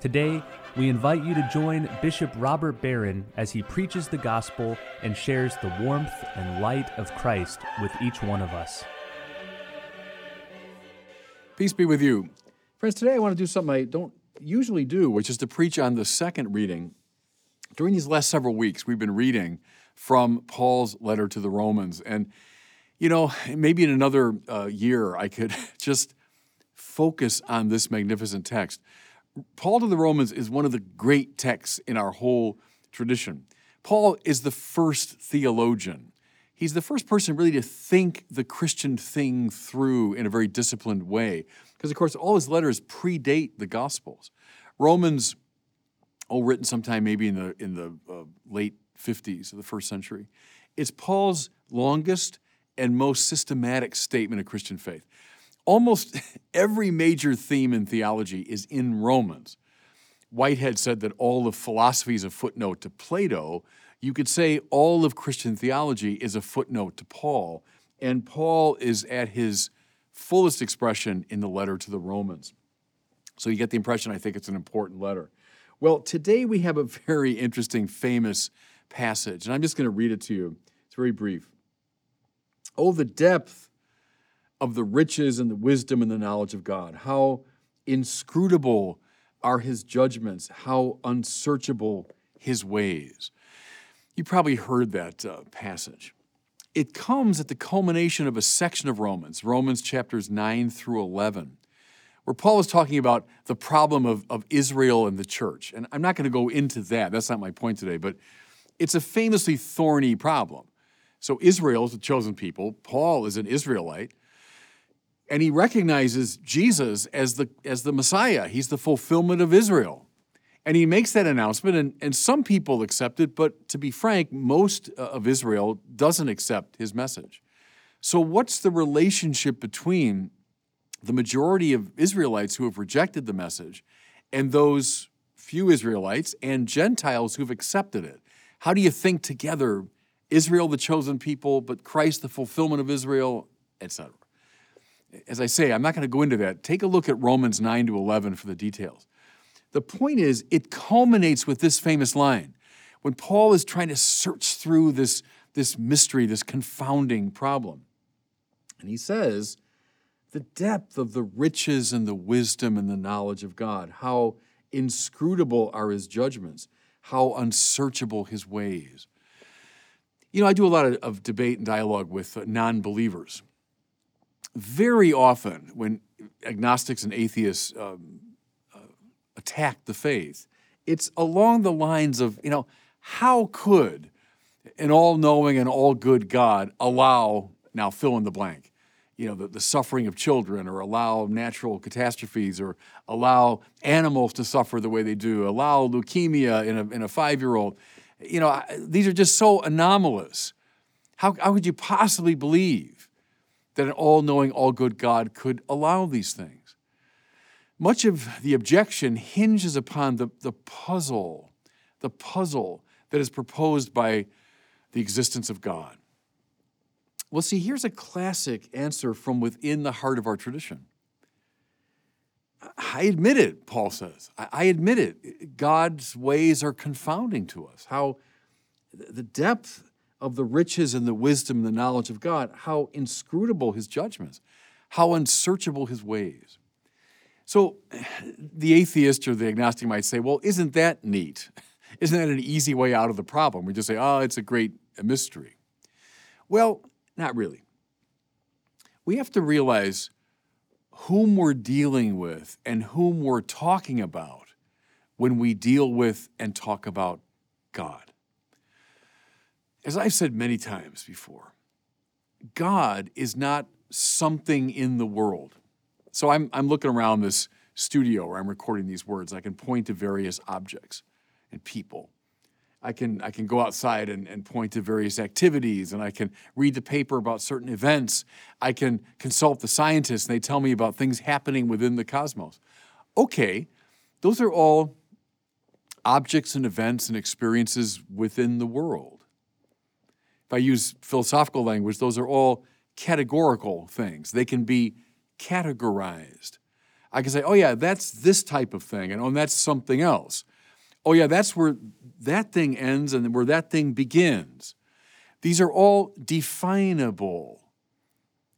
Today, we invite you to join Bishop Robert Barron as he preaches the gospel and shares the warmth and light of Christ with each one of us. Peace be with you. Friends, today I want to do something I don't usually do, which is to preach on the second reading. During these last several weeks, we've been reading from Paul's letter to the Romans. And, you know, maybe in another uh, year, I could just focus on this magnificent text. Paul to the Romans is one of the great texts in our whole tradition. Paul is the first theologian. He's the first person really to think the Christian thing through in a very disciplined way. Because, of course, all his letters predate the Gospels. Romans, oh, written sometime maybe in the, in the uh, late 50s of the first century, it's Paul's longest and most systematic statement of Christian faith almost every major theme in theology is in Romans. Whitehead said that all of philosophy is a footnote to Plato. You could say all of Christian theology is a footnote to Paul, and Paul is at his fullest expression in the letter to the Romans. So you get the impression I think it's an important letter. Well, today we have a very interesting, famous passage, and I'm just going to read it to you. It's very brief. Oh, the depth of the riches and the wisdom and the knowledge of God. How inscrutable are his judgments, how unsearchable his ways. You probably heard that uh, passage. It comes at the culmination of a section of Romans, Romans chapters 9 through 11, where Paul is talking about the problem of, of Israel and the church. And I'm not going to go into that, that's not my point today, but it's a famously thorny problem. So, Israel is the chosen people, Paul is an Israelite and he recognizes Jesus as the as the Messiah. He's the fulfillment of Israel. And he makes that announcement, and, and some people accept it, but to be frank, most uh, of Israel doesn't accept his message. So, what's the relationship between the majority of Israelites who have rejected the message and those few Israelites and Gentiles who've accepted it? How do you think together Israel, the chosen people, but Christ, the fulfillment of Israel, etc.? As I say, I'm not going to go into that. Take a look at Romans 9 to 11 for the details. The point is, it culminates with this famous line. When Paul is trying to search through this, this mystery, this confounding problem, and he says, the depth of the riches and the wisdom and the knowledge of God, how inscrutable are his judgments, how unsearchable his ways. You know, I do a lot of, of debate and dialogue with non believers very often when agnostics and atheists um, uh, attack the faith, it's along the lines of, you know, how could an all knowing and all good God allow, now fill in the blank, you know, the, the suffering of children or allow natural catastrophes or allow animals to suffer the way they do, allow leukemia in a, in a five year old? You know, these are just so anomalous. How, how could you possibly believe? That an all knowing, all good God could allow these things. Much of the objection hinges upon the, the puzzle, the puzzle that is proposed by the existence of God. Well, see, here's a classic answer from within the heart of our tradition. I admit it, Paul says. I admit it. God's ways are confounding to us. How the depth of the riches and the wisdom and the knowledge of God, how inscrutable his judgments, how unsearchable his ways. So the atheist or the agnostic might say, well, isn't that neat? Isn't that an easy way out of the problem? We just say, oh, it's a great mystery. Well, not really. We have to realize whom we're dealing with and whom we're talking about when we deal with and talk about God. As I've said many times before, God is not something in the world. So I'm, I'm looking around this studio where I'm recording these words. I can point to various objects and people. I can, I can go outside and, and point to various activities, and I can read the paper about certain events. I can consult the scientists, and they tell me about things happening within the cosmos. Okay, those are all objects and events and experiences within the world. If I use philosophical language, those are all categorical things. They can be categorized. I can say, oh, yeah, that's this type of thing, and oh, that's something else. Oh, yeah, that's where that thing ends and where that thing begins. These are all definable.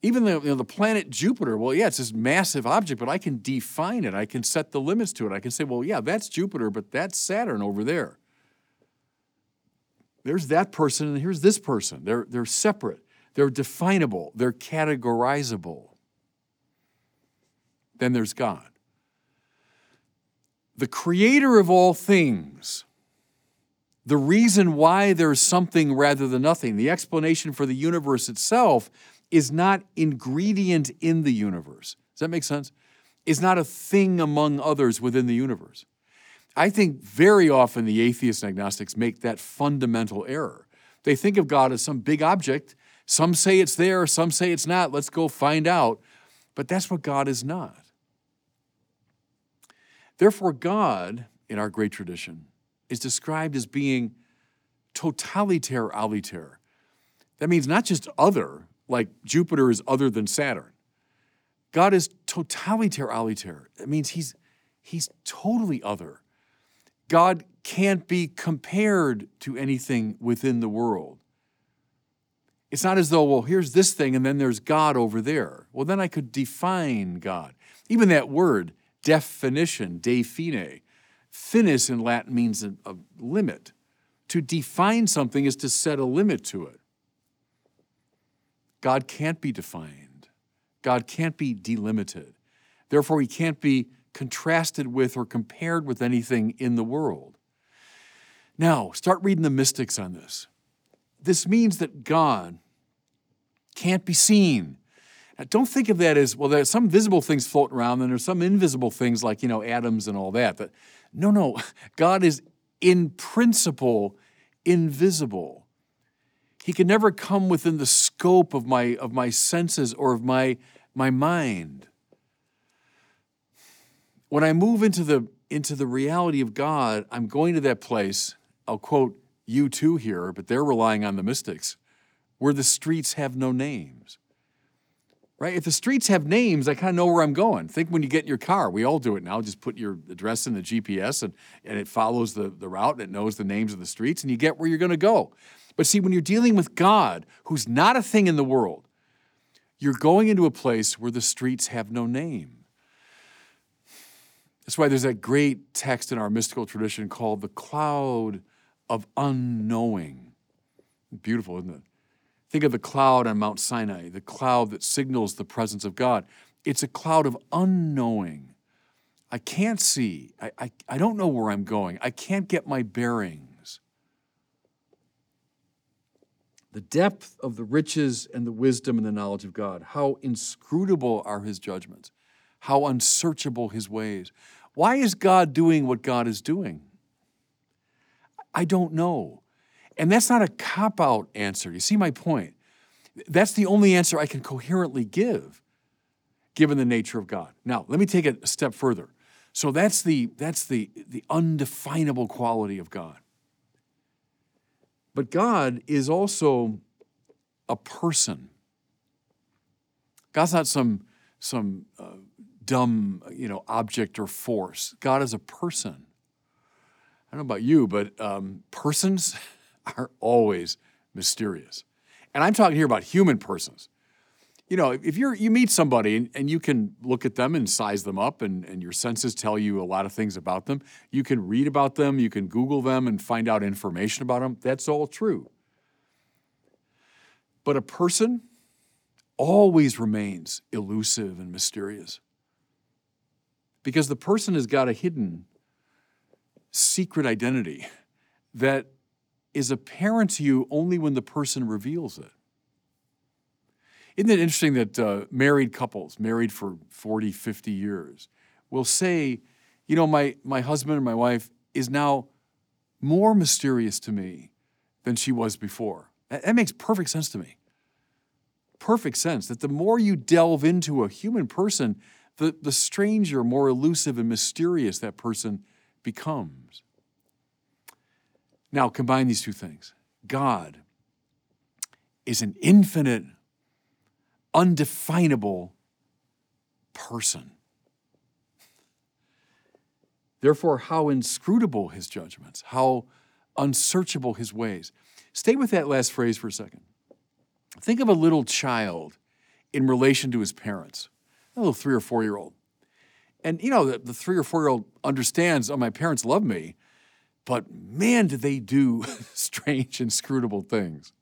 Even the, you know, the planet Jupiter, well, yeah, it's this massive object, but I can define it. I can set the limits to it. I can say, well, yeah, that's Jupiter, but that's Saturn over there. There's that person, and here's this person. They're, they're separate, they're definable, they're categorizable. Then there's God. The creator of all things, the reason why there's something rather than nothing, the explanation for the universe itself is not ingredient in the universe. Does that make sense? Is not a thing among others within the universe. I think very often the atheists and agnostics make that fundamental error. They think of God as some big object. Some say it's there, some say it's not. Let's go find out. But that's what God is not. Therefore, God, in our great tradition, is described as being totaliter aliter. That means not just other, like Jupiter is other than Saturn. God is totaliter aliter. It means he's, he's totally other. God can't be compared to anything within the world. It's not as though, well, here's this thing and then there's God over there. Well, then I could define God. Even that word, definition, define, finis in Latin means a, a limit. To define something is to set a limit to it. God can't be defined. God can't be delimited. Therefore, he can't be contrasted with or compared with anything in the world. Now, start reading the mystics on this. This means that God can't be seen. Now, don't think of that as, well, there's some visible things floating around, and there's some invisible things like, you know, atoms and all that. But no, no, God is in principle invisible. He can never come within the scope of my, of my senses or of my, my mind. When I move into the, into the reality of God, I'm going to that place. I'll quote U2 here, but they're relying on the mystics, where the streets have no names. Right? If the streets have names, I kind of know where I'm going. Think when you get in your car. We all do it now. Just put your address in the GPS and, and it follows the, the route and it knows the names of the streets and you get where you're going to go. But see, when you're dealing with God, who's not a thing in the world, you're going into a place where the streets have no name. That's why there's that great text in our mystical tradition called the cloud of unknowing. Beautiful, isn't it? Think of the cloud on Mount Sinai, the cloud that signals the presence of God. It's a cloud of unknowing. I can't see. I, I, I don't know where I'm going. I can't get my bearings. the depth of the riches and the wisdom and the knowledge of God. How inscrutable are his judgments, how unsearchable his ways. Why is God doing what God is doing? I don't know. And that's not a cop out answer. You see my point? That's the only answer I can coherently give, given the nature of God. Now, let me take it a step further. So that's the, that's the, the undefinable quality of God. But God is also a person. God's not some, some uh, dumb you know, object or force. God is a person. I don't know about you, but um, persons are always mysterious. And I'm talking here about human persons you know, if you're you meet somebody and, and, you can look at them and size them up and, and your senses tell you a lot of things about them, you can read about them, you can Google them and find out information about them. That's all true. But a person always remains elusive and mysterious. Because the person has got a hidden secret identity that is apparent to you only when the person reveals it. Isn't it interesting that uh, married couples, married for 40, 50 years, will say, you know, my, my husband or my wife is now more mysterious to me than she was before. That makes perfect sense to me. Perfect sense that the more you delve into a human person, the, the stranger, more elusive and mysterious that person becomes. Now, combine these two things God is an infinite, undefinable person. Therefore, how inscrutable his judgments, how unsearchable his ways. Stay with that last phrase for a second. Think of a little child in relation to his parents, little three or four year old. And you know, the, the three or four year old understands, oh, my parents love me, but man, do they do strange, inscrutable things.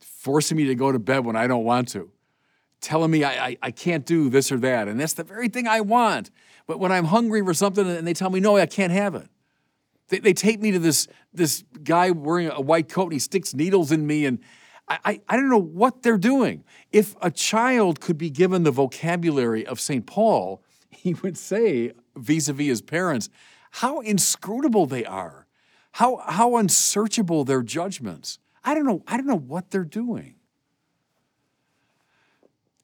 Forcing me to go to bed when I don't want to, telling me I, I, I can't do this or that. And that's the very thing I want. But when I'm hungry for something and they tell me, no, I can't have it. They, they take me to this, this guy wearing a white coat and he sticks needles in me and I, I, don't know what they're doing. If a child could be given the vocabulary of St. Paul, he would say, vis a vis his parents, how inscrutable they are, how, how unsearchable their judgments. I don't know, I don't know what they're doing.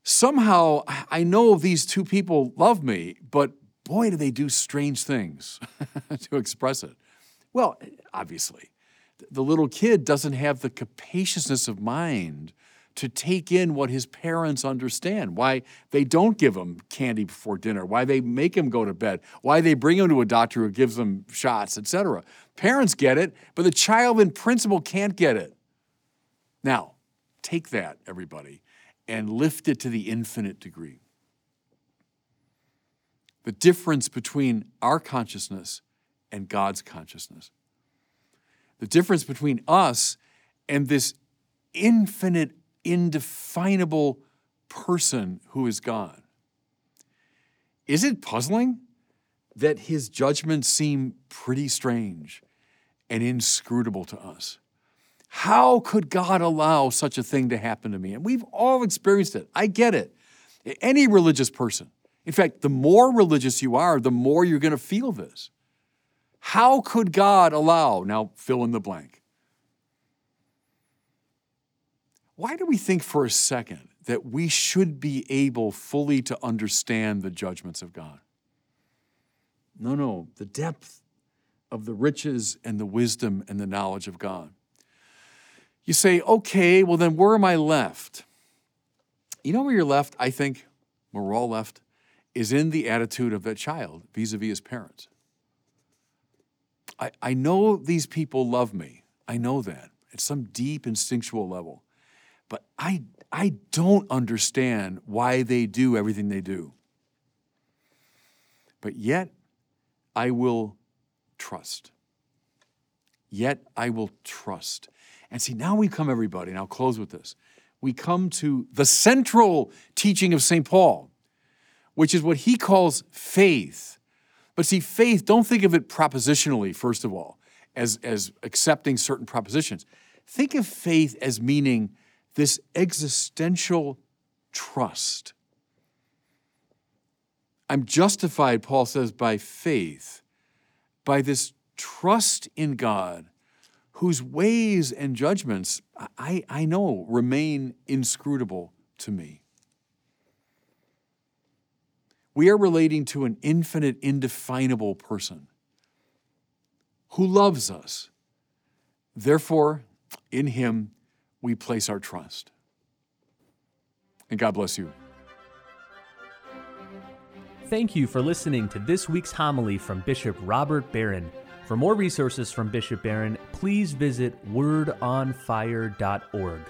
Somehow I know these two people love me, but boy, do they do strange things to express it. Well, obviously, the little kid doesn't have the capaciousness of mind to take in what his parents understand, why they don't give him candy before dinner, why they make him go to bed, why they bring him to a doctor who gives him shots, etc. Parents get it, but the child in principle can't get it. Now, take that, everybody, and lift it to the infinite degree. The difference between our consciousness and God's consciousness the difference between us and this infinite, indefinable person who is God. Is it puzzling that his judgments seem pretty strange and inscrutable to us? How could God allow such a thing to happen to me? And we've all experienced it. I get it. Any religious person. In fact, the more religious you are, the more you're going to feel this. How could God allow? Now fill in the blank. Why do we think for a second that we should be able fully to understand the judgments of God? No, no, the depth of the riches and the wisdom and the knowledge of God. You say, okay, well, then where am I left? You know where you're left, I think, we're all left, is in the attitude of that child vis a vis his parents. I, I know these people love me. I know that at some deep instinctual level. But I, I don't understand why they do everything they do. But yet, I will trust. Yet, I will trust. And see, now we come, everybody, and I'll close with this. We come to the central teaching of St. Paul, which is what he calls faith. But see, faith, don't think of it propositionally, first of all, as, as accepting certain propositions. Think of faith as meaning this existential trust. I'm justified, Paul says, by faith, by this trust in God, whose ways and judgments I, I know remain inscrutable to me we are relating to an infinite, indefinable person who loves us. Therefore, in him we place our trust. And God bless you. Thank you for listening to this week's homily from Bishop Robert Barron. For more resources from Bishop Barron, please visit wordonfire.org.